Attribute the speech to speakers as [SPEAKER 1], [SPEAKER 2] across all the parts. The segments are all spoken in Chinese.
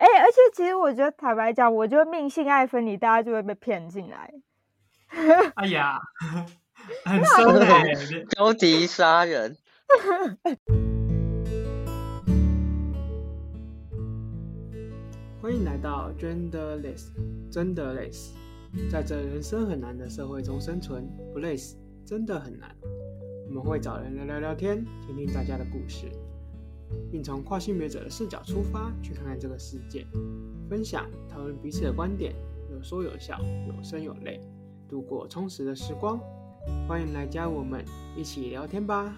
[SPEAKER 1] 哎、欸，而且其实我觉得，坦白讲，我觉得命性爱分离，大家就会被骗进来。
[SPEAKER 2] 哎呀，很深的，
[SPEAKER 3] 标题 杀人。
[SPEAKER 2] 欢迎来到 Genderless，真的累死，在这人生很难的社会中生存，不累死真的很难。我们会找人来聊聊天，听听大家的故事。并从跨性别者的视角出发，去看看这个世界，分享、讨论彼此的观点，有说有笑，有声有泪，度过充实的时光。欢迎来加我们一起聊天吧！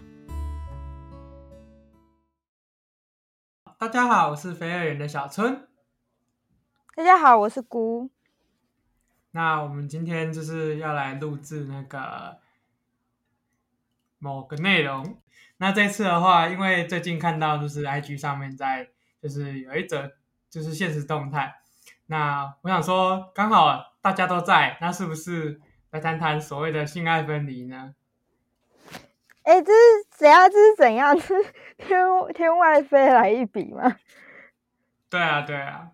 [SPEAKER 2] 大家好，我是肥二元的小春。
[SPEAKER 1] 大家好，我是姑。
[SPEAKER 2] 那我们今天就是要来录制那个某个内容。那这次的话，因为最近看到就是 IG 上面在就是有一则就是现实动态，那我想说刚好大家都在，那是不是来谈谈所谓的性爱分离呢？
[SPEAKER 1] 哎、欸，这是怎样？这是怎样？是天天外飞来一笔吗？
[SPEAKER 2] 对啊，对啊。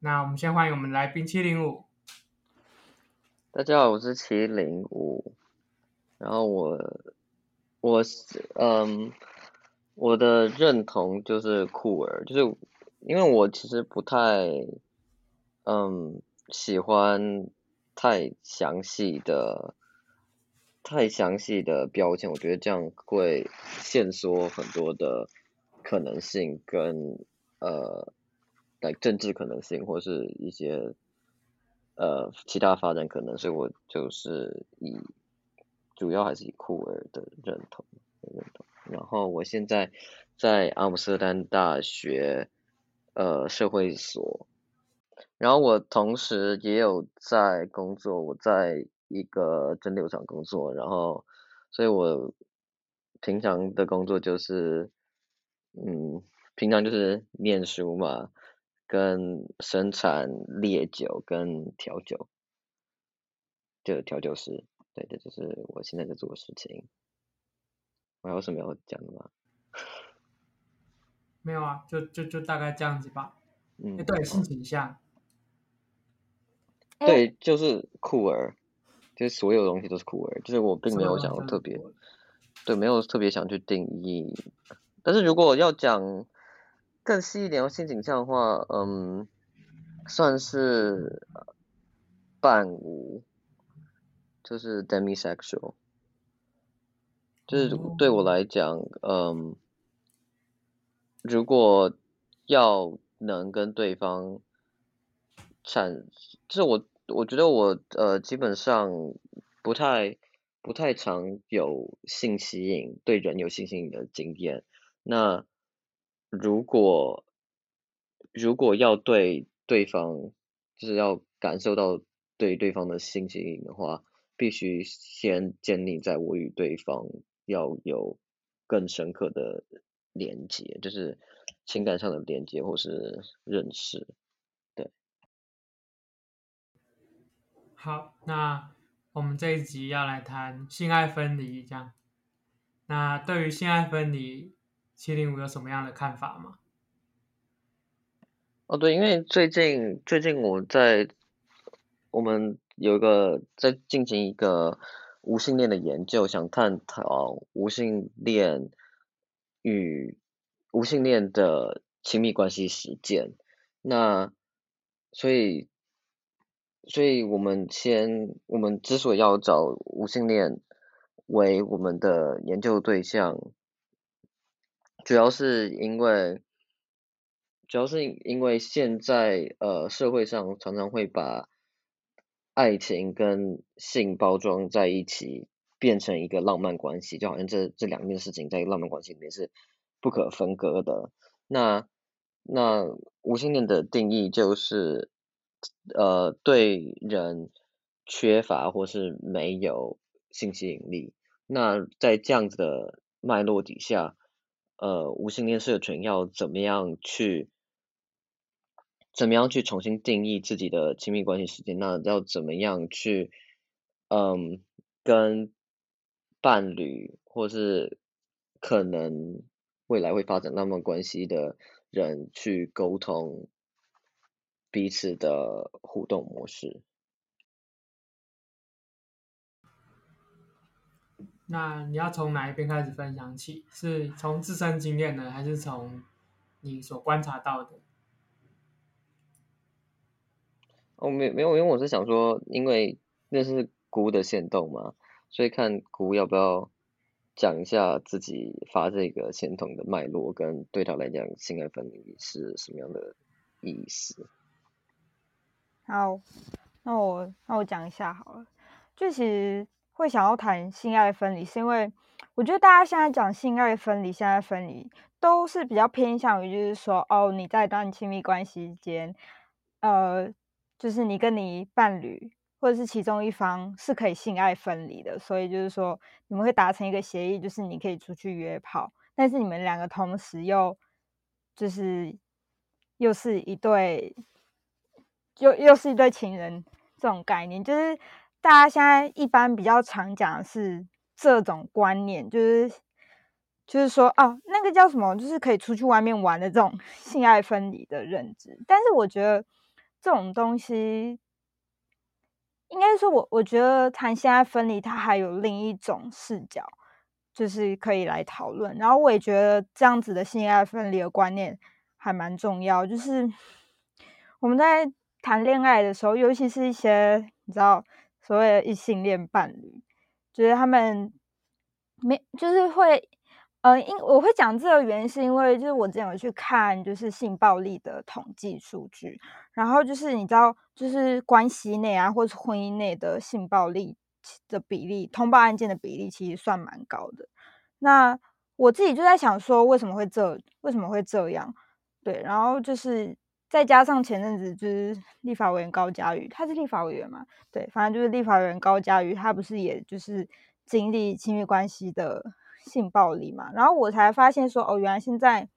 [SPEAKER 2] 那我们先欢迎我们来宾七零五。
[SPEAKER 3] 大家好，我是七零五，然后我。我是嗯，我的认同就是酷儿，就是因为我其实不太嗯喜欢太详细的、太详细的标签，我觉得这样会限缩很多的可能性跟呃，来政治可能性或是一些呃其他发展可能，所以我就是以。主要还是以酷儿的认同认同，然后我现在在阿姆斯特丹大学呃社会所，然后我同时也有在工作，我在一个蒸馏厂工作，然后所以我平常的工作就是嗯，平常就是念书嘛，跟生产烈酒跟调酒，就调酒师。对，这就是我现在在做的事情。我还有什么要讲的吗？
[SPEAKER 2] 没有啊，就就就大概这样子吧。
[SPEAKER 3] 嗯，
[SPEAKER 2] 对，性倾向。
[SPEAKER 3] 对，就是酷儿，就是所有东西都是酷儿，就是我并没有想要特别，对，没有特别想去定义。但是如果要讲更细一点，性倾向的话，嗯，算是伴舞。就是 demisexual，就是对我来讲，嗯，如果要能跟对方产，就是我我觉得我呃基本上不太不太常有性吸引，对人有性吸引的经验。那如果如果要对对方，就是要感受到对对方的性吸引的话。必须先建立在我与对方要有更深刻的连接，就是情感上的连接或是认识。对。
[SPEAKER 2] 好，那我们这一集要来谈性爱分离，这样。那对于性爱分离，七零五有什么样的看法吗？
[SPEAKER 3] 哦，对，因为最近最近我在我们。有一个在进行一个无性恋的研究，想探讨无性恋与无性恋的亲密关系实践。那所以，所以我们先，我们之所以要找无性恋为我们的研究对象，主要是因为，主要是因为现在呃社会上常常会把爱情跟性包装在一起，变成一个浪漫关系，就好像这这两件事情在浪漫关系里面是不可分割的。那那无性恋的定义就是，呃，对人缺乏或是没有性吸引力。那在这样子的脉络底下，呃，无性恋社群要怎么样去？怎么样去重新定义自己的亲密关系时间？那要怎么样去，嗯，跟伴侣或是可能未来会发展浪漫关系的人去沟通？彼此的互动模式。
[SPEAKER 2] 那你要从哪一边开始分享起？是从自身经验呢，还是从你所观察到的？
[SPEAKER 3] 哦，没没有，因为我是想说，因为那是姑的限动嘛，所以看姑要不要讲一下自己发这个限动的脉络，跟对他来讲性爱分离是什么样的意思。
[SPEAKER 1] 好，那我那我讲一下好了，就其实。会想要谈性爱分离，是因为我觉得大家现在讲性爱分离、性爱分离都是比较偏向于，就是说，哦，你在当亲密关系间，呃，就是你跟你伴侣或者是其中一方是可以性爱分离的，所以就是说，你们会达成一个协议，就是你可以出去约炮，但是你们两个同时又就是又是一对，又又是一对情人这种概念，就是。大家现在一般比较常讲的是这种观念，就是就是说，哦，那个叫什么，就是可以出去外面玩的这种 性爱分离的认知。但是我觉得这种东西，应该说我我觉得谈性爱分离，它还有另一种视角，就是可以来讨论。然后我也觉得这样子的性爱分离的观念还蛮重要，就是我们在谈恋爱的时候，尤其是一些你知道。所谓的异性恋伴侣，就是他们没，就是会，呃，因我会讲这个原因，是因为就是我之前有去看，就是性暴力的统计数据，然后就是你知道，就是关系内啊，或是婚姻内的性暴力的比例，通报案件的比例其实算蛮高的。那我自己就在想说，为什么会这，为什么会这样？对，然后就是。再加上前阵子就是立法委员高嘉瑜，他是立法委员嘛？对，反正就是立法委员高嘉瑜，他不是也就是经历亲密关系的性暴力嘛？然后我才发现说，哦，原来现在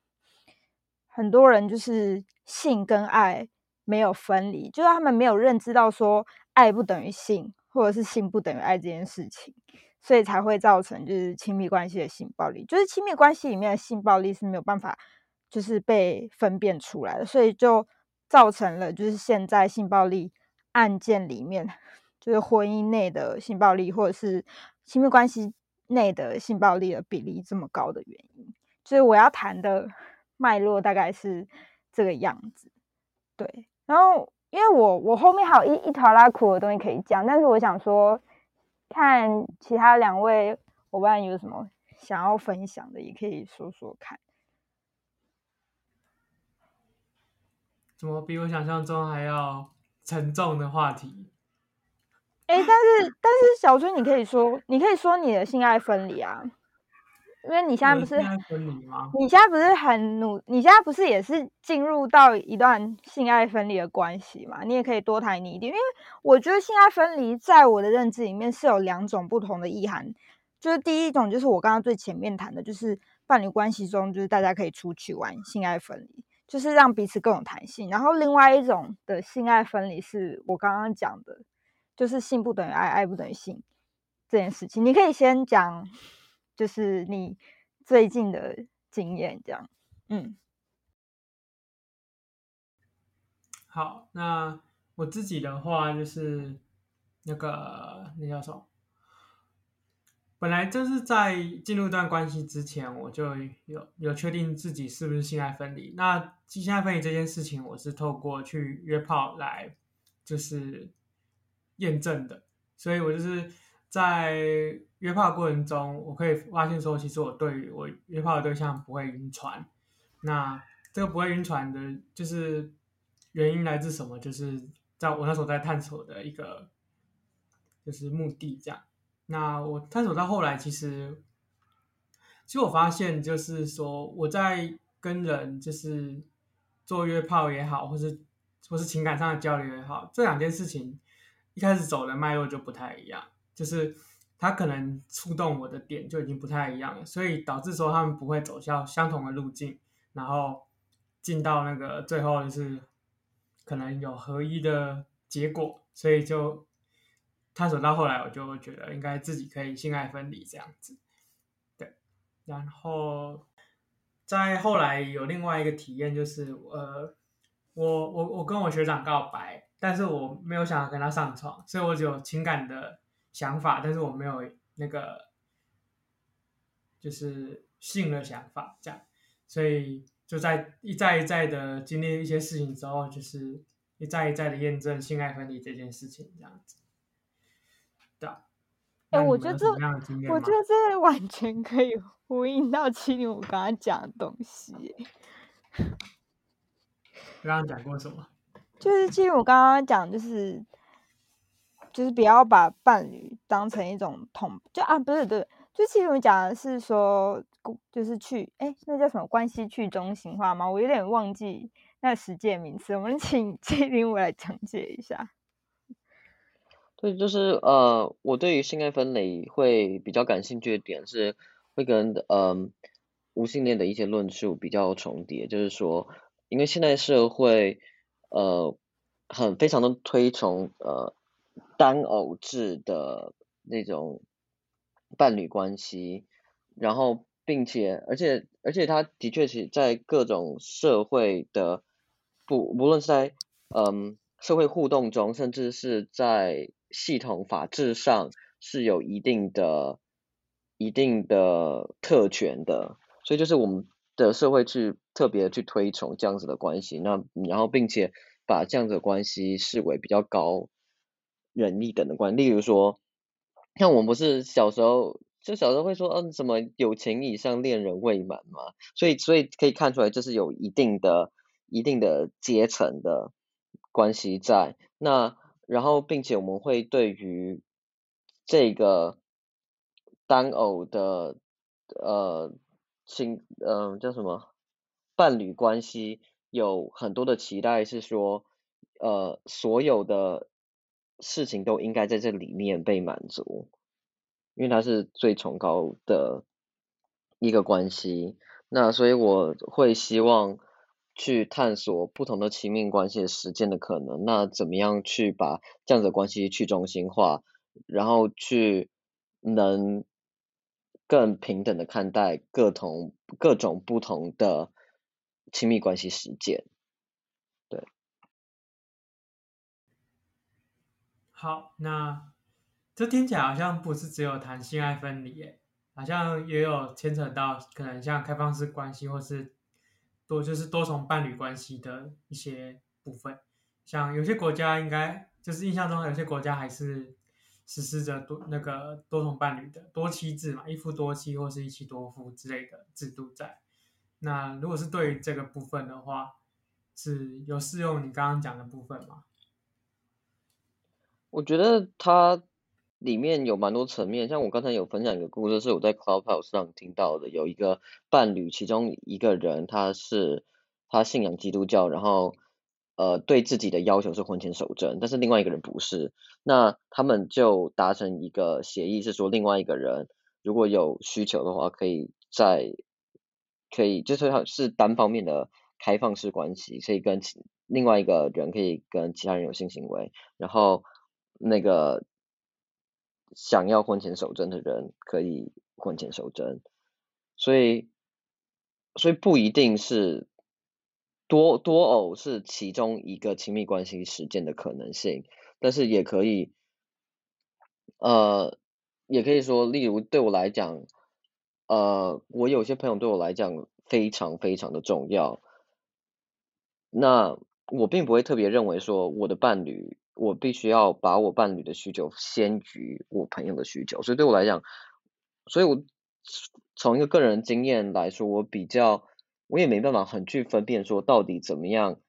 [SPEAKER 1] 很多人就是性跟爱没有分离，就是他们没有认知到说爱不等于性，或者是性不等于爱这件事情，所以才会造成就是亲密关系的性暴力，就是亲密关系里面的性暴力是没有办法。就是被分辨出来的，所以就造成了就是现在性暴力案件里面，就是婚姻内的性暴力或者是亲密关系内的性暴力的比例这么高的原因。所以我要谈的脉络大概是这个样子。对，然后因为我我后面还有一一条拉苦的东西可以讲，但是我想说，看其他两位伙伴有什么想要分享的，也可以说说看。
[SPEAKER 2] 怎么比我想象中还要沉重的话题？
[SPEAKER 1] 哎、欸，但是但是小春，你可以说，你可以说你的性爱分离啊，因为你现在不是？你现在不是很努，你现在不是也是进入到一段性爱分离的关系嘛？你也可以多谈你一点，因为我觉得性爱分离在我的认知里面是有两种不同的意涵，就是第一种就是我刚刚最前面谈的，就是伴侣关系中就是大家可以出去玩，性爱分离。就是让彼此更有弹性，然后另外一种的性爱分离是我刚刚讲的，就是性不等于爱，爱不等于性这件事情。你可以先讲，就是你最近的经验，这样。嗯，
[SPEAKER 2] 好，那我自己的话就是那个那叫什么？本来就是在进入一段关系之前，我就有有确定自己是不是性爱分离。那性爱分离这件事情，我是透过去约炮来就是验证的。所以我就是在约炮过程中，我可以发现说，其实我对于我约炮的对象不会晕船。那这个不会晕船的，就是原因来自什么？就是在我那时候在探索的一个就是目的这样。那我探索到后来，其实，其实我发现，就是说我在跟人就是做约炮也好，或是或是情感上的交流也好，这两件事情一开始走的脉络就不太一样，就是他可能触动我的点就已经不太一样了，所以导致说他们不会走向相同的路径，然后进到那个最后就是可能有合一的结果，所以就。探索到后来，我就觉得应该自己可以性爱分离这样子，对。然后再后来有另外一个体验，就是呃，我我我跟我学长告白，但是我没有想要跟他上床，所以我只有情感的想法，但是我没有那个就是性的想法，这样，所以就在一再一再的经历一些事情之后，就是一再一再的验证性爱分离这件事情，这样子。对啊，
[SPEAKER 1] 哎、欸，我觉得这，我觉得这完全可以呼应到七零我刚刚讲的东西。
[SPEAKER 2] 刚刚讲过什么？
[SPEAKER 1] 就是其实我刚刚讲，就是就是不要把伴侣当成一种同，就啊不是对，就其实我讲的是说，就是去哎，那叫什么关系去中心化吗？我有点忘记那实践名词，我们请七零五来讲解一下。
[SPEAKER 3] 对，就是呃，我对于性爱分离会比较感兴趣的点是，会跟嗯、呃、无性恋的一些论述比较重叠，就是说。因为现在社会，呃，很非常的推崇呃单偶制的那种伴侣关系，然后并且而且而且他的确是在各种社会的不无论是在嗯社会互动中，甚至是在系统法制上是有一定的一定的特权的，所以就是我们。的社会去特别去推崇这样子的关系，那然后并且把这样子的关系视为比较高人一等的关系，例如说，像我们不是小时候就小时候会说，嗯，什么友情以上恋人未满嘛，所以所以可以看出来这是有一定的一定的阶层的关系在，那然后并且我们会对于这个单偶的呃。亲，嗯、叫什么？伴侣关系有很多的期待，是说，呃，所有的事情都应该在这里面被满足，因为它是最崇高的一个关系。那所以我会希望去探索不同的亲密关系实践的可能。那怎么样去把这样的关系去中心化，然后去能。更平等的看待各同各种不同的亲密关系实践，对。
[SPEAKER 2] 好，那这听起来好像不是只有谈性爱分离，耶，好像也有牵扯到可能像开放式关系或是多就是多重伴侣关系的一些部分，像有些国家应该就是印象中有些国家还是。实施着多那个多重伴侣的多妻制嘛，一夫多妻或是一妻多夫之类的制度在。那如果是对于这个部分的话，是有适用你刚刚讲的部分吗？
[SPEAKER 3] 我觉得它里面有蛮多层面，像我刚才有分享一个故事，是我在 Clubhouse 上听到的，有一个伴侣，其中一个人他是他信仰基督教，然后。呃，对自己的要求是婚前守贞，但是另外一个人不是，那他们就达成一个协议，是说另外一个人如果有需求的话，可以在可以就是他是单方面的开放式关系，可以跟其另外一个人可以跟其他人有性行为，然后那个想要婚前守贞的人可以婚前守贞，所以所以不一定是。多多偶是其中一个亲密关系实践的可能性，但是也可以，呃，也可以说，例如对我来讲，呃，我有些朋友对我来讲非常非常的重要，那我并不会特别认为说我的伴侣，我必须要把我伴侣的需求先于我朋友的需求，所以对我来讲，所以我从一个个人经验来说，我比较。我也没办法很去分辨说到底怎么样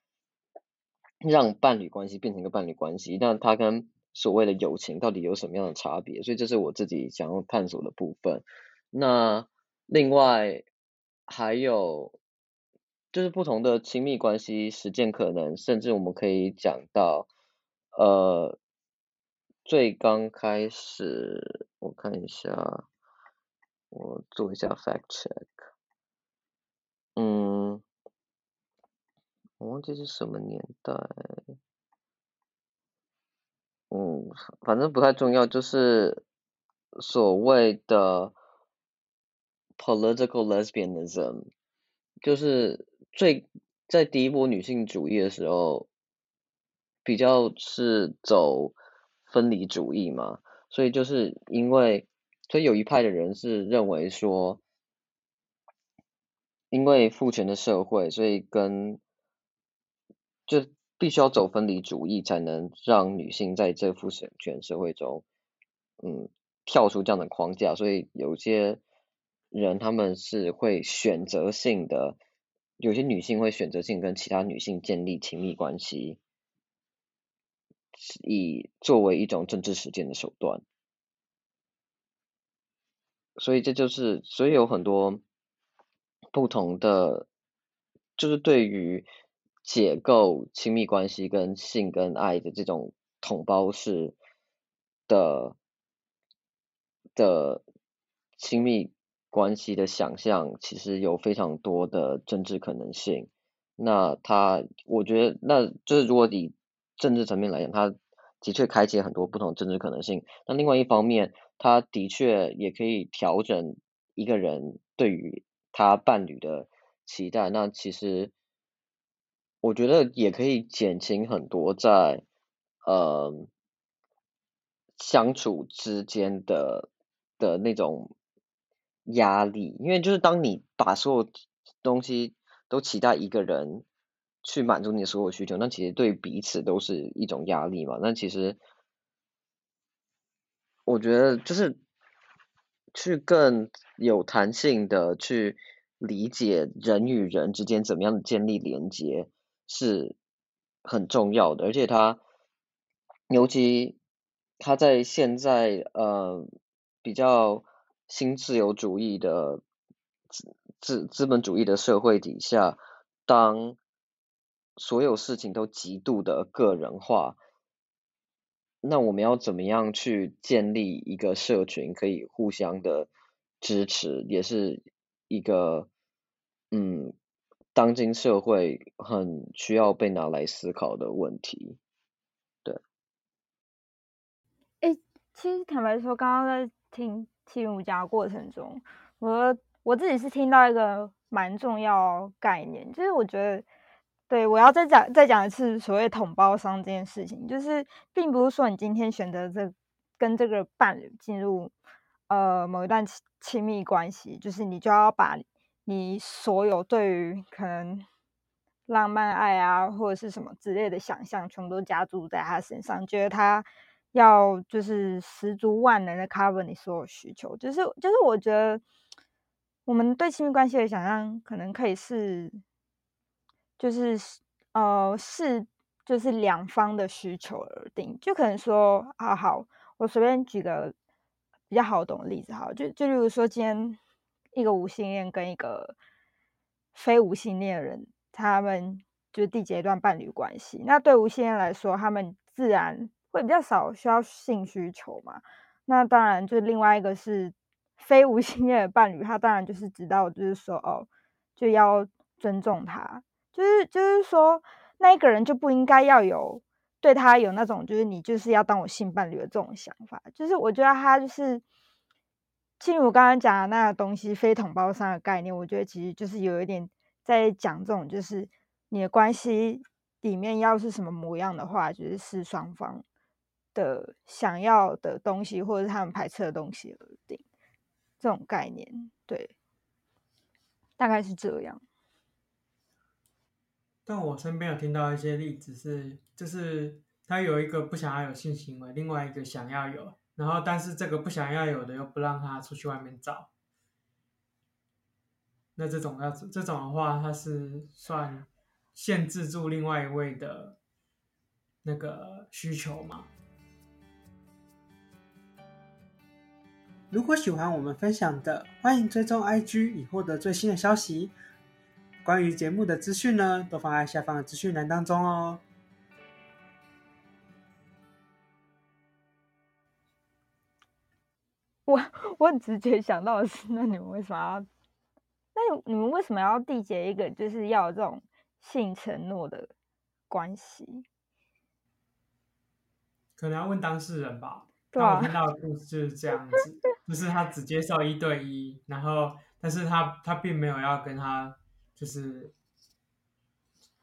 [SPEAKER 3] 让伴侣关系变成一个伴侣关系，那它跟所谓的友情到底有什么样的差别？所以这是我自己想要探索的部分。那另外还有就是不同的亲密关系实践可能，甚至我们可以讲到，呃，最刚开始我看一下，我做一下 fact check。嗯，我忘记是什么年代。嗯，反正不太重要，就是所谓的 political lesbianism，就是最在第一波女性主义的时候，比较是走分离主义嘛，所以就是因为，所以有一派的人是认为说，因为父权的社会，所以跟就必须要走分离主义，才能让女性在这父权社会中，嗯，跳出这样的框架，所以有些人他们是会选择性的。有些女性会选择性跟其他女性建立亲密关系，以作为一种政治实践的手段。所以这就是，所以有很多不同的，就是对于解构亲密关系跟性跟爱的这种统包式的的亲密。关系的想象其实有非常多的政治可能性。那他，我觉得，那就是如果以政治层面来讲，他的确开启很多不同政治可能性。那另外一方面，他的确也可以调整一个人对于他伴侣的期待。那其实，我觉得也可以减轻很多在呃相处之间的的那种。压力，因为就是当你把所有东西都期待一个人去满足你的所有需求，那其实对彼此都是一种压力嘛。那其实我觉得就是去更有弹性的去理解人与人之间怎么样建立连接是很重要的，而且他尤其他在现在呃比较。新自由主义的资资资本主义的社会底下，当所有事情都极度的个人化，那我们要怎么样去建立一个社群，可以互相的支持，也是一个嗯，当今社会很需要被拿来思考的问题。对。
[SPEAKER 1] 哎，其实坦白说，刚刚在听。听儒家过程中，我我自己是听到一个蛮重要概念，就是我觉得，对，我要再讲再讲一次所谓统包商这件事情，就是并不是说你今天选择这跟这个伴侣进入呃某一段亲亲密关系，就是你就要把你所有对于可能浪漫爱啊或者是什么之类的想象，全部都加注在他身上，觉得他。要就是十足万能的 cover 你所有需求，就是就是我觉得我们对亲密关系的想象可能可以是，就是呃是就是两方的需求而定，就可能说啊好，我随便举个比较好懂的例子哈，就就例如说今天一个无性恋跟一个非无性恋人，他们就是缔结一段伴侣关系，那对无性恋来说，他们自然。会比较少需要性需求嘛？那当然，就另外一个是非无性恋的伴侣，他当然就是知道，就是说哦，就要尊重他，就是就是说那一个人就不应该要有对他有那种就是你就是要当我性伴侣的这种想法。就是我觉得他就是，正如我刚刚讲的那个东西，非同胞上的概念，我觉得其实就是有一点在讲这种，就是你的关系里面要是什么模样的话，就是是双方。的想要的东西，或者是他们排斥的东西而定，这种概念，对，大概是这样。
[SPEAKER 2] 但我身边有听到一些例子是，就是他有一个不想要有性行为，另外一个想要有，然后但是这个不想要有的又不让他出去外面找，那这种要这种的话，他是算限制住另外一位的那个需求吗？如果喜欢我们分享的，欢迎追踪 IG 以获得最新的消息。关于节目的资讯呢，都放在下方的资讯栏当中哦。
[SPEAKER 1] 我我很直接想到的是，那你们为什么要？那你们为什么要缔结一个就是要有这种性承诺的关系？
[SPEAKER 2] 可能要问当事人吧。对啊，我听到的故事就是这样子。就是他只接受一对一，然后，但是他他并没有要跟他，就是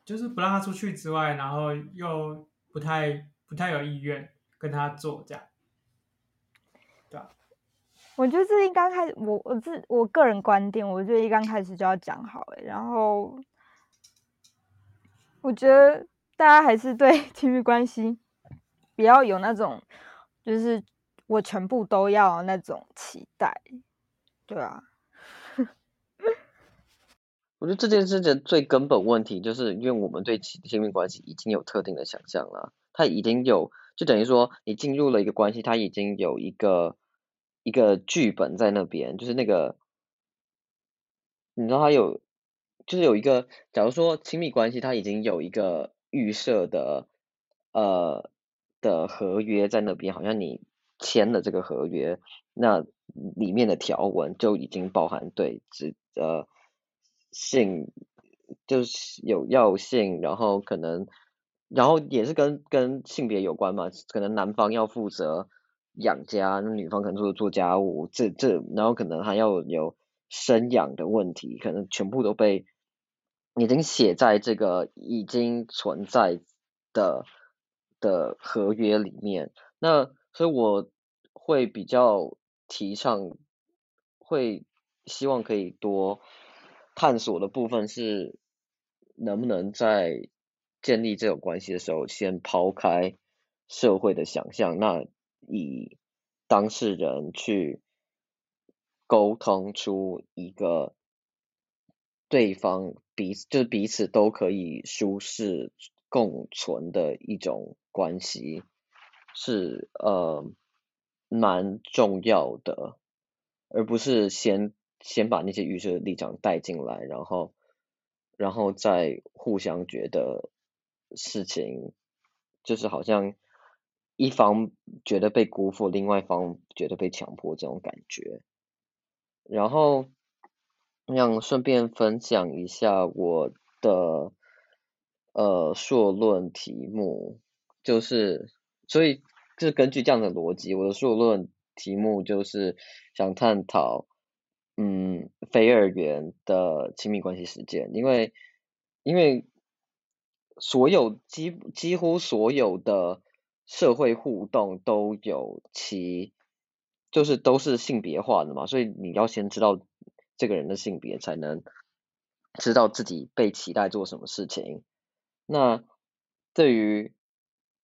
[SPEAKER 2] 就是不让他出去之外，然后又不太不太有意愿跟他做这样，对啊？
[SPEAKER 1] 我觉得这一刚开始，我我自我个人观点，我觉得一刚开始就要讲好哎，然后我觉得大家还是对 亲密关系比较有那种，就是我全部都要那种期待，对啊。
[SPEAKER 3] 我觉得这件事的最根本问题，就是因为我们对亲密关系已经有特定的想象了，它已经有，就等于说你进入了一个关系，它已经有一个一个剧本在那边，就是那个，你知道它有，就是有一个，假如说亲密关系，它已经有一个预设的呃的合约在那边，好像你签了这个合约，那里面的条文就已经包含对，只呃。性就是有要性，然后可能，然后也是跟跟性别有关嘛，可能男方要负责养家，那女方可能做做家务，这这，然后可能还要有生养的问题，可能全部都被已经写在这个已经存在的的合约里面。那所以我会比较提倡，会希望可以多。探索的部分是能不能在建立这种关系的时候，先抛开社会的想象，那以当事人去沟通出一个对方彼此就是彼此都可以舒适共存的一种关系，是呃蛮重要的，而不是先。先把那些预设立场带进来，然后，然后再互相觉得事情就是好像一方觉得被辜负，另外一方觉得被强迫这种感觉。然后，让顺便分享一下我的呃硕论题目，就是所以就是根据这样的逻辑，我的硕论题目就是想探讨。嗯，非二元的亲密关系实践，因为因为所有几几乎所有的社会互动都有其就是都是性别化的嘛，所以你要先知道这个人的性别，才能知道自己被期待做什么事情。那对于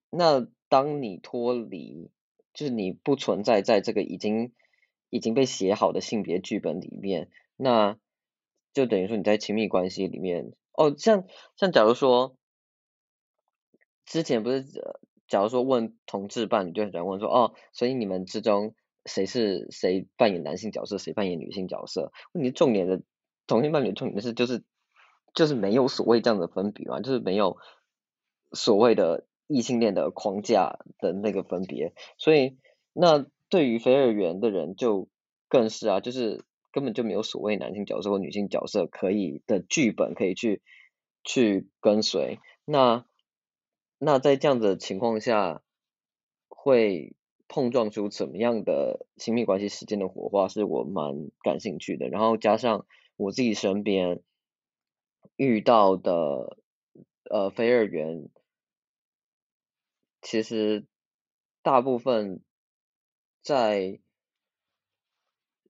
[SPEAKER 3] 那当你脱离，就是你不存在在这个已经。已经被写好的性别剧本里面，那就等于说你在亲密关系里面，哦，像像假如说之前不是，假如说问同志伴侣，就很喜欢问说，哦，所以你们之中谁是谁扮演男性角色，谁扮演女性角色？问题重点的同性伴侣重点的是就是就是没有所谓这样的分别嘛，就是没有所谓的异性恋的框架的那个分别，所以那。对于非二元的人就更是啊，就是根本就没有所谓男性角色或女性角色可以的剧本可以去去跟随。那那在这样的情况下，会碰撞出怎么样的亲密关系实践的火花，是我蛮感兴趣的。然后加上我自己身边遇到的呃非二元，其实大部分。在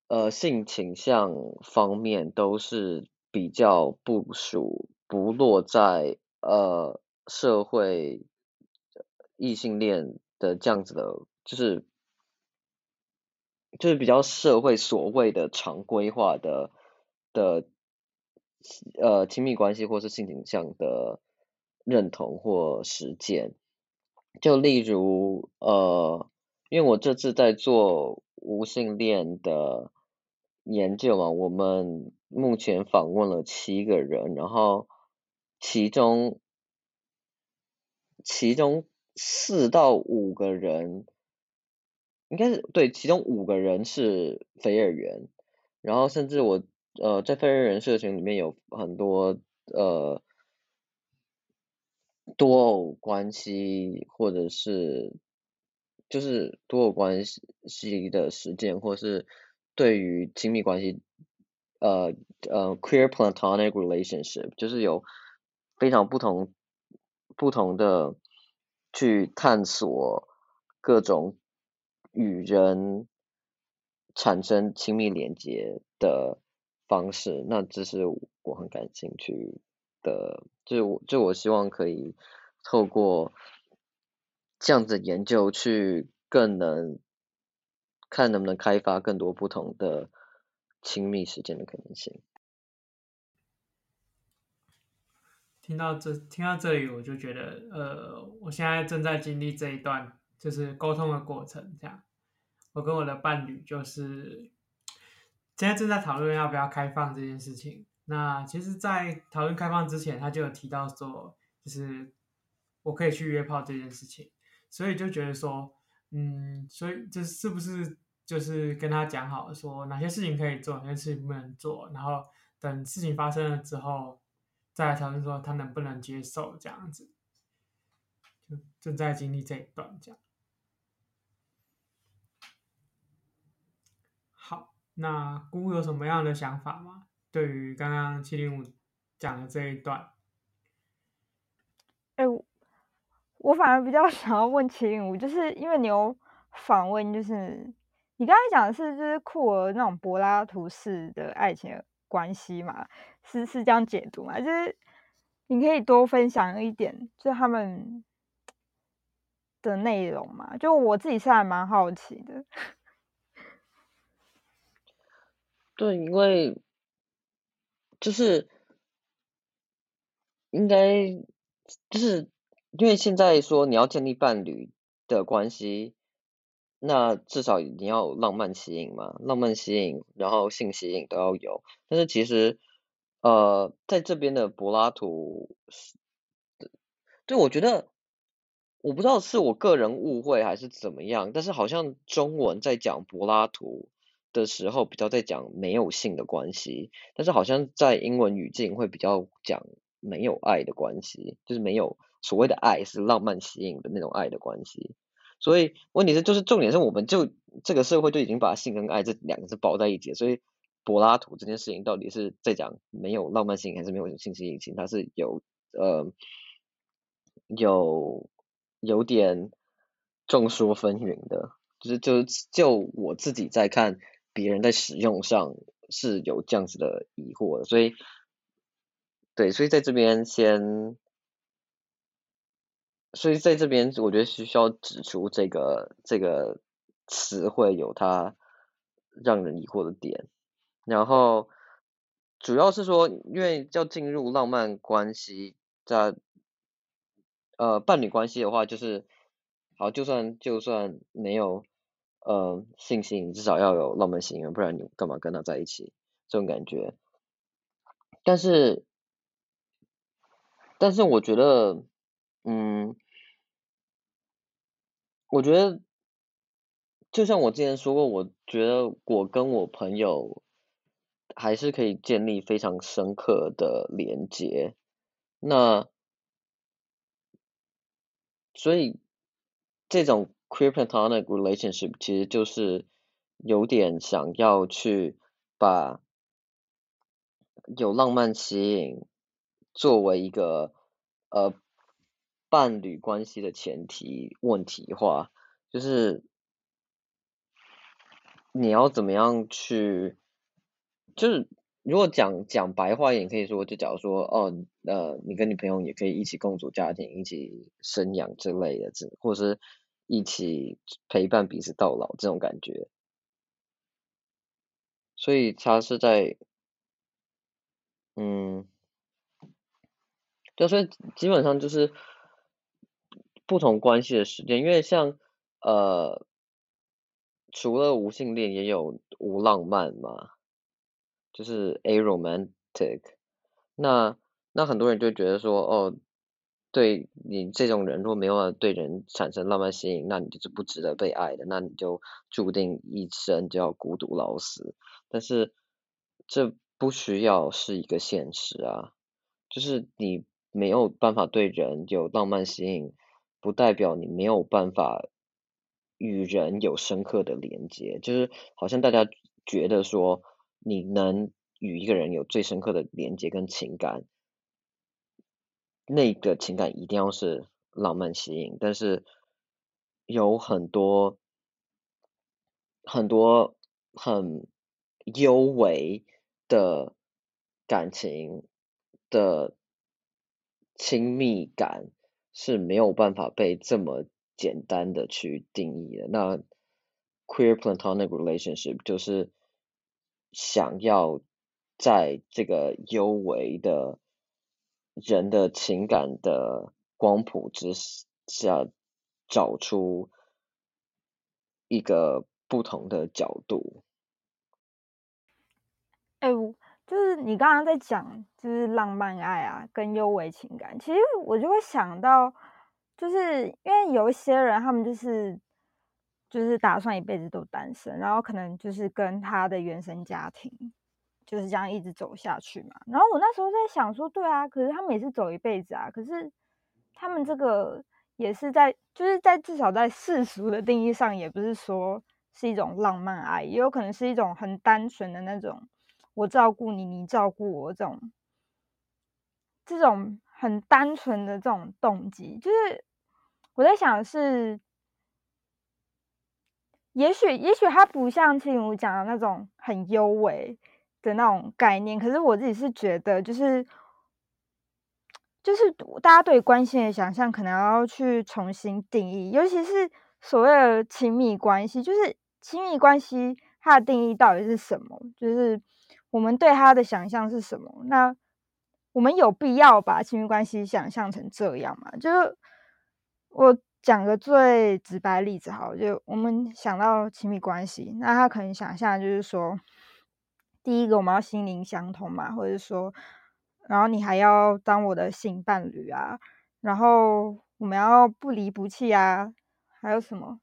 [SPEAKER 3] 呃性倾向方面都是比较不属不落在呃社会异性恋的这样子的，就是就是比较社会所谓的常规化的的呃亲密关系或是性倾向的认同或实践，就例如呃。因为我这次在做无性恋的研究嘛，我们目前访问了七个人，然后其中其中四到五个人，应该是对，其中五个人是非二元，然后甚至我呃在非二元社群里面有很多呃多偶关系或者是。就是多偶关系的实践，或是对于亲密关系，呃呃，queer platonic relationship，就是有非常不同不同的去探索各种与人产生亲密连接的方式，那这是我很感兴趣的，就就我希望可以透过这样子研究去更能看能不能开发更多不同的亲密时间的可能性。
[SPEAKER 2] 听到这，听到这里，我就觉得，呃，我现在正在经历这一段，就是沟通的过程。这样，我跟我的伴侣就是现在正在讨论要不要开放这件事情。那其实，在讨论开放之前，他就有提到说，就是我可以去约炮这件事情，所以就觉得说，嗯，所以这是不是就是跟他讲好说哪些事情可以做，哪些事情不能做，然后等事情发生了之后。再来讨论说他能不能接受这样子，就正在经历这一段这样。好，那姑有什么样的想法吗？对于刚刚七零五讲的这一段，
[SPEAKER 1] 哎、我反而比较 想要问七零五，就是因为你有访问，就是你刚才讲的是就是酷儿那种柏拉图式的爱情。关系嘛，是是这样解读嘛？就是你可以多分享一点，就他们的内容嘛。就我自己是还蛮好奇的。
[SPEAKER 3] 对，因为就是应该就是因为现在说你要建立伴侣的关系。那至少你要浪漫吸引嘛，浪漫吸引，然后性吸引都要有。但是其实，呃，在这边的柏拉图，对，我觉得，我不知道是我个人误会还是怎么样，但是好像中文在讲柏拉图的时候，比较在讲没有性的关系，但是好像在英文语境会比较讲没有爱的关系，就是没有所谓的爱是浪漫吸引的那种爱的关系。所以问题是，就是重点是，我们就这个社会就已经把性跟爱这两个字包在一起。所以柏拉图这件事情到底是在讲没有浪漫性还是没有性吸引性？它是有呃有有点众说纷纭的。就是就就我自己在看别人在使用上是有这样子的疑惑的。所以对，所以在这边先。所以在这边，我觉得是需要指出这个这个词汇有它让人疑惑的点。然后主要是说，因为要进入浪漫关系，在呃伴侣关系的话，就是好，就算就算没有呃性吸引，至少要有浪漫型，不然你干嘛跟他在一起？这种感觉。但是，但是我觉得。嗯，我觉得就像我之前说过，我觉得我跟我朋友还是可以建立非常深刻的连接。那所以这种 queer petonic relationship 其实就是有点想要去把有浪漫吸引作为一个呃。伴侣关系的前提问题化，就是你要怎么样去，就是如果讲讲白话也，可以说，就假如说，哦，呃，你跟你朋友也可以一起共组家庭，一起生养之类的，这或是一起陪伴彼此到老这种感觉，所以他是在，嗯，就所以基本上就是。不同关系的时间，因为像呃，除了无性恋，也有无浪漫嘛，就是 aromantic。那那很多人就觉得说，哦，对你这种人，如果没有对人产生浪漫吸引，那你就是不值得被爱的，那你就注定一生就要孤独老死。但是这不需要是一个现实啊，就是你没有办法对人有浪漫吸引。不代表你没有办法与人有深刻的连接，就是好像大家觉得说你能与一个人有最深刻的连接跟情感，那个情感一定要是浪漫吸引，但是有很多很多很幽微的感情的亲密感是没有办法被这么简单的去定义的。那 queer platonic relationship 就是想要在这个幽微的人的情感的光谱之下，找出一个不同的角度。
[SPEAKER 1] 哎、就是你刚刚在讲，就是浪漫爱啊，跟幽微情感。其实我就会想到，就是因为有一些人，他们就是就是打算一辈子都单身，然后可能就是跟他的原生家庭就是这样一直走下去嘛。然后我那时候在想说，对啊，可是他们也是走一辈子啊，可是他们这个也是在，就是在至少在世俗的定义上，也不是说是一种浪漫爱，也有可能是一种很单纯的那种。我照顾你，你照顾我，这种这种很单纯的这种动机，就是我在想是，也许也许他不像青如讲的那种很幽微的那种概念，可是我自己是觉得，就是就是大家对关系的想象可能要去重新定义，尤其是所谓的亲密关系，就是亲密关系它的定义到底是什么？就是。我们对他的想象是什么？那我们有必要把亲密关系想象成这样吗？就是我讲个最直白例子，好，就我们想到亲密关系，那他可能想象就是说，第一个我们要心灵相通嘛，或者说，然后你还要当我的性伴侣啊，然后我们要不离不弃啊，还有什么？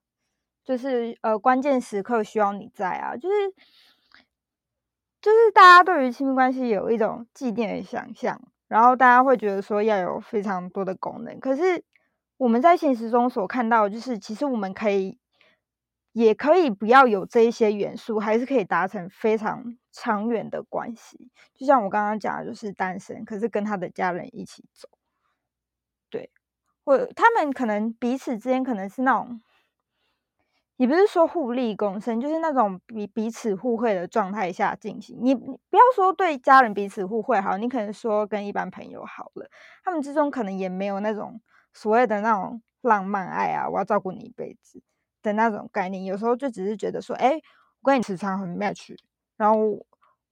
[SPEAKER 1] 就是呃，关键时刻需要你在啊，就是。就是大家对于亲密关系有一种既定的想象，然后大家会觉得说要有非常多的功能。可是我们在现实中所看到，就是其实我们可以，也可以不要有这一些元素，还是可以达成非常长远的关系。就像我刚刚讲的，就是单身，可是跟他的家人一起走，对，或他们可能彼此之间可能是那种。也不是说互利共生，就是那种彼彼此互惠的状态下进行。你你不要说对家人彼此互惠好，你可能说跟一般朋友好了，他们之中可能也没有那种所谓的那种浪漫爱啊，我要照顾你一辈子的那种概念。有时候就只是觉得说，哎，我跟你磁场很 match，然后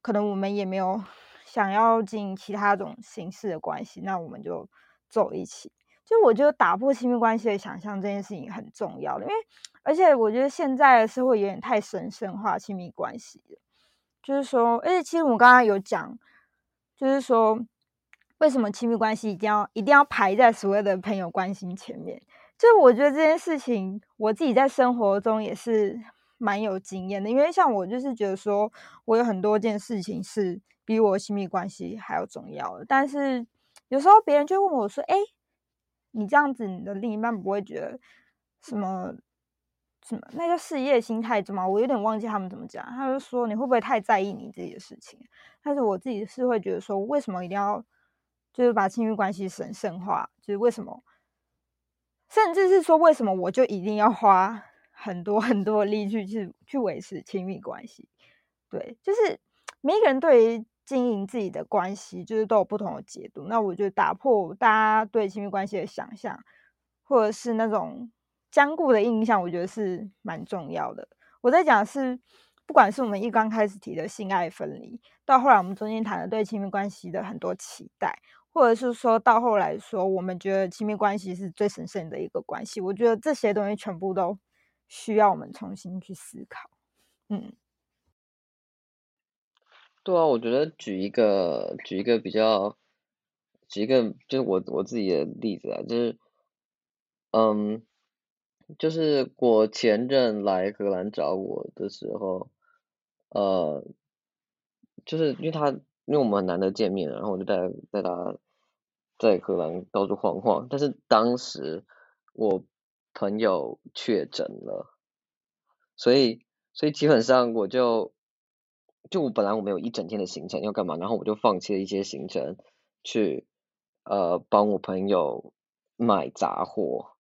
[SPEAKER 1] 可能我们也没有想要进其他种形式的关系，那我们就走一起。就我觉得打破亲密关系的想象这件事情很重要的，因为而且我觉得现在的社会有点太神圣化亲密关系了，就是说，而且其实我们刚刚有讲，就是说为什么亲密关系一定要一定要排在所谓的朋友关系前面？就我觉得这件事情我自己在生活中也是蛮有经验的，因为像我就是觉得说我有很多件事情是比我亲密关系还要重要的，但是有时候别人就问我说，哎。你这样子，你的另一半不会觉得什么什么？那叫事业心态吗？我有点忘记他们怎么讲。他就说，你会不会太在意你自己的事情？但是我自己是会觉得说，为什么一定要就是把亲密关系神圣化？就是为什么？甚至是说，为什么我就一定要花很多很多的力去去去维持亲密关系？对，就是每一个人对于。经营自己的关系，就是都有不同的解读。那我觉得打破大家对亲密关系的想象，或者是那种坚固的印象，我觉得是蛮重要的。我在讲是，不管是我们一刚开始提的性爱分离，到后来我们中间谈的对亲密关系的很多期待，或者是说到后来说，我们觉得亲密关系是最神圣的一个关系。我觉得这些东西全部都需要我们重新去思考。嗯。
[SPEAKER 3] 对啊，我觉得举一个举一个比较，举一个就是我我自己的例子啊，就是，嗯，就是我前任来荷兰找我的时候，呃，就是因为他因为我们很难得见面，然后我就带带他在荷兰到处晃晃，但是当时我朋友确诊了，所以所以基本上我就。就我本来我没有一整天的行程要干嘛，然后我就放弃了一些行程去呃帮我朋友买杂货，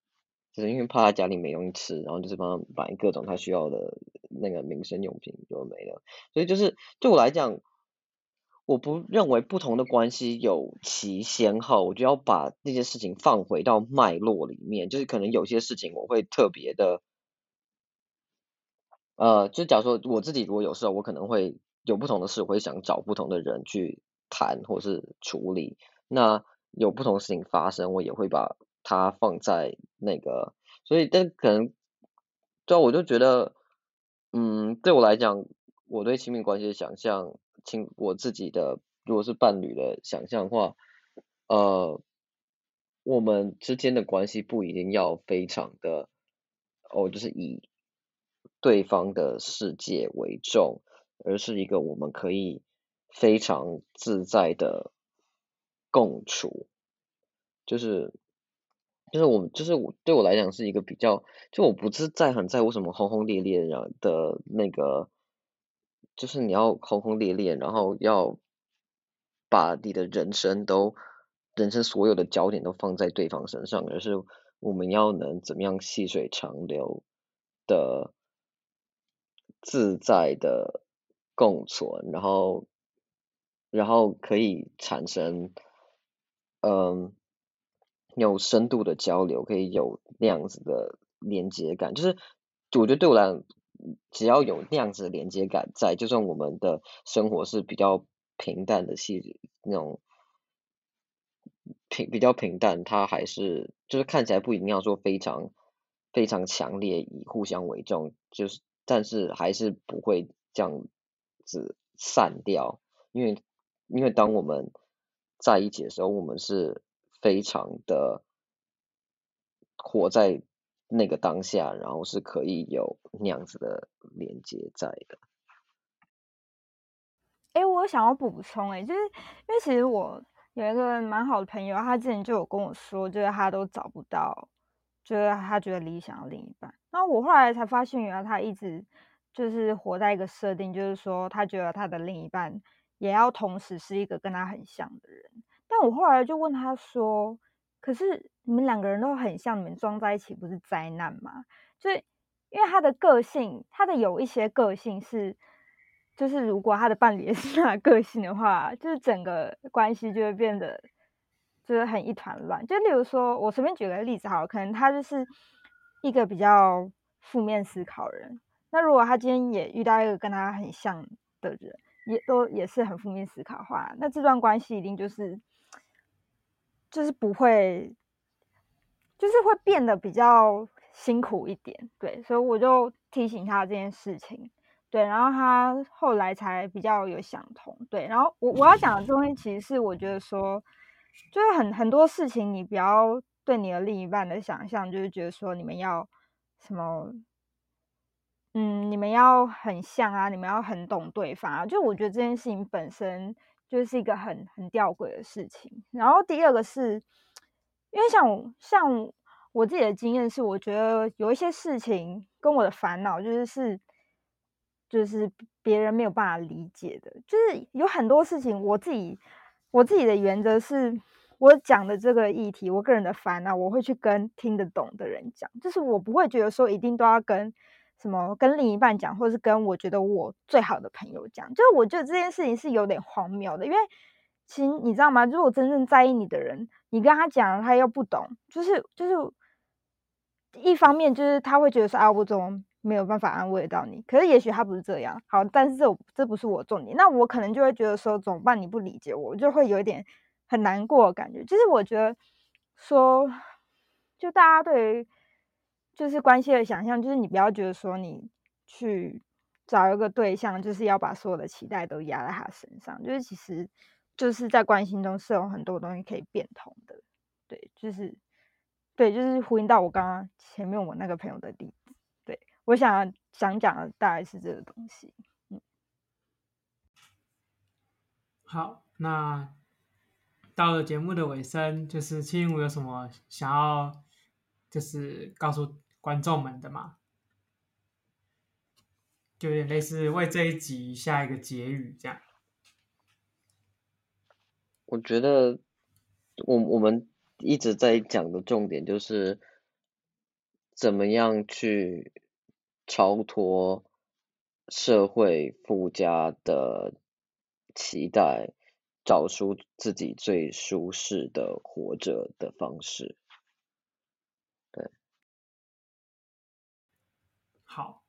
[SPEAKER 3] 就是因为怕他家里没东西吃，然后就是帮他买各种他需要的那个民生用品，就没了。所以就是对我来讲，我不认为不同的关系有其先后，我就要把那些事情放回到脉络里面。就是可能有些事情我会特别的，呃，就假如说我自己如果有事，我可能会有不同的事，我会想找不同的人去谈或是处理。那有不同事情发生，我也会把它放在那个。所以，但可能，对我就觉得，嗯，对我来讲，我对亲密关系的想象。亲，我自己的如果是伴侣的想象的话，呃，我们之间的关系不一定要非常的，哦，就是以对方的世界为重，而是一个我们可以非常自在的共处，就是，就是我，就是我对我来讲是一个比较，就我不是在很在乎什么轰轰烈烈的那个。就是你要轰轰烈烈，然后要把你的人生都，人生所有的焦点都放在对方身上，而是我们要能怎么样细水长流的自在的共存，然后然后可以产生嗯有深度的交流，可以有那样子的连接感，就是我觉得对我来讲。只要有那样子的连接感在，就算我们的生活是比较平淡的细那种平比较平淡，它还是就是看起来不一定要说非常非常强烈，以互相为重，就是但是还是不会这样子散掉，因为因为当我们在一起的时候，我们是非常的活在。那个当下，然后是可以有那样子的连接在的。
[SPEAKER 1] 哎，我想要补充，哎，就是因为其实我有一个蛮好的朋友，他之前就有跟我说，就是他都找不到，就是他觉得理想的另一半。然后我后来才发现，原来他一直就是活在一个设定，就是说他觉得他的另一半也要同时是一个跟他很像的人。但我后来就问他说，可是。你们两个人都很像，你们装在一起不是灾难吗？就是因为他的个性，他的有一些个性是，就是如果他的伴侣也是他个性的话，就是整个关系就会变得就是很一团乱。就例如说，我随便举个例子好了，可能他就是一个比较负面思考人，那如果他今天也遇到一个跟他很像的人，也都也是很负面思考的话，那这段关系一定就是就是不会。就是会变得比较辛苦一点，对，所以我就提醒他这件事情，对，然后他后来才比较有想通，对，然后我我要讲的东西其实是我觉得说，就是很很多事情你不要对你的另一半的想象，就是觉得说你们要什么，嗯，你们要很像啊，你们要很懂对方啊，就我觉得这件事情本身就是一个很很吊诡的事情。然后第二个是。因为像像我自己的经验是，我觉得有一些事情跟我的烦恼就是是，就是别人没有办法理解的。就是有很多事情，我自己我自己的原则是，我讲的这个议题，我个人的烦恼，我会去跟听得懂的人讲。就是我不会觉得说一定都要跟什么跟另一半讲，或是跟我觉得我最好的朋友讲。就是我觉得这件事情是有点荒谬的，因为其实你知道吗？如果真正在意你的人。你跟他讲，他又不懂，就是就是，一方面就是他会觉得说啊，我怎么没有办法安慰到你？可是也许他不是这样，好，但是这这不是我重点。那我可能就会觉得说，怎么办？你不理解我，我就会有一点很难过的感觉。就是我觉得说，就大家对于就是关系的想象，就是你不要觉得说你去找一个对象，就是要把所有的期待都压在他身上，就是其实。就是在关心中是有很多东西可以变通的，对，就是，对，就是呼应到我刚刚前面我那个朋友的例子，对，我想想讲的大概是这个东西，嗯，
[SPEAKER 2] 好，那到了节目的尾声，就是七五有什么想要就是告诉观众们的吗？就有点类似为这一集下一个结语这样。
[SPEAKER 3] 我觉得，我我们一直在讲的重点就是，怎么样去超脱社会附加的期待，找出自己最舒适的活着的方式。对，
[SPEAKER 2] 好，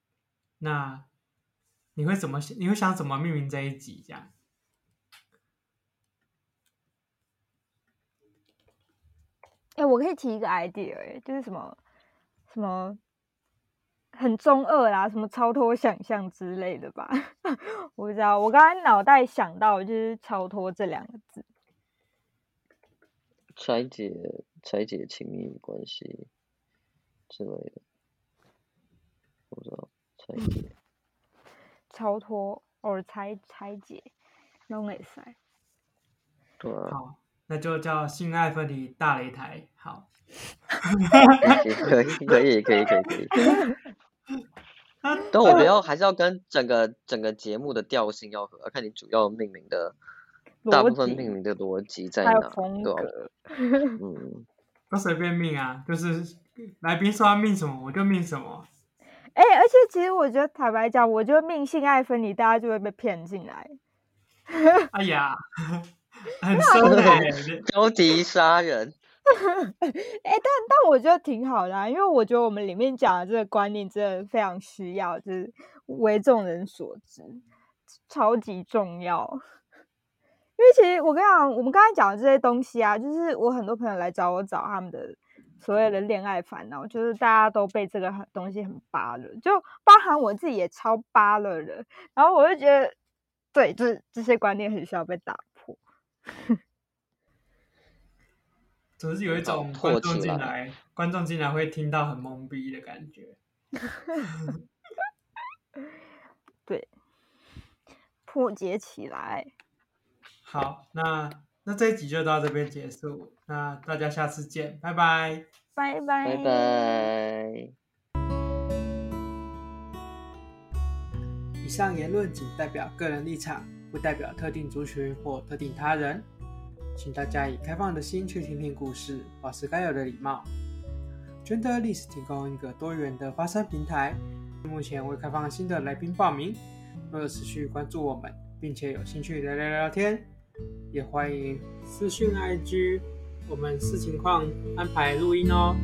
[SPEAKER 2] 那你会怎么想？你会想怎么命名这一集？这样？
[SPEAKER 1] 哎、欸，我可以提一个 idea，哎，就是什么什么很中二啦，什么超脱想象之类的吧。我不知道，我刚才脑袋想到就是超脱这两个字，
[SPEAKER 3] 拆解拆解亲密关系之类的，我不知道拆解
[SPEAKER 1] 超脱或者拆拆解拢会使。
[SPEAKER 3] 对啊。
[SPEAKER 2] 好。那就叫性爱分离大擂台，好，
[SPEAKER 3] 可以可以可以可以可以，但我觉得还是要跟整个整个节目的调性要合，看你主要命名的大部分命名的逻辑在哪，对吧？嗯，
[SPEAKER 2] 都随便命啊，就是来宾说要命什么我就命什么。
[SPEAKER 1] 哎、欸，而且其实我觉得坦白讲，我觉得命性爱分离，大家就会被骗进来。
[SPEAKER 2] 哎呀。很深的，
[SPEAKER 3] 高 级杀人。
[SPEAKER 1] 哎、欸，但但我觉得挺好的，啊，因为我觉得我们里面讲的这个观念真的非常需要，就是为众人所知，超级重要。因为其实我跟你讲，我们刚才讲的这些东西啊，就是我很多朋友来找我找他们的所谓的恋爱烦恼，就是大家都被这个东西很扒了，就包含我自己也超扒了的。然后我就觉得，对，就是这些观念很需要被打
[SPEAKER 2] 破。总是有一种观众进来，观众进来会听到很懵逼的感觉。
[SPEAKER 1] 对，破解起来。
[SPEAKER 2] 好，那那这一集就到这边结束，那大家下次见，拜拜，
[SPEAKER 1] 拜拜，
[SPEAKER 3] 拜拜。
[SPEAKER 2] 以上言论仅代表个人立场。不代表特定族群或特定他人，请大家以开放的心去听听故事，保持该有的礼貌。Genderless 提供一个多元的发声平台，目前未开放新的来宾报名。若有持续关注我们，并且有兴趣聊聊聊天，也欢迎私讯 IG，我们视情况安排录音哦。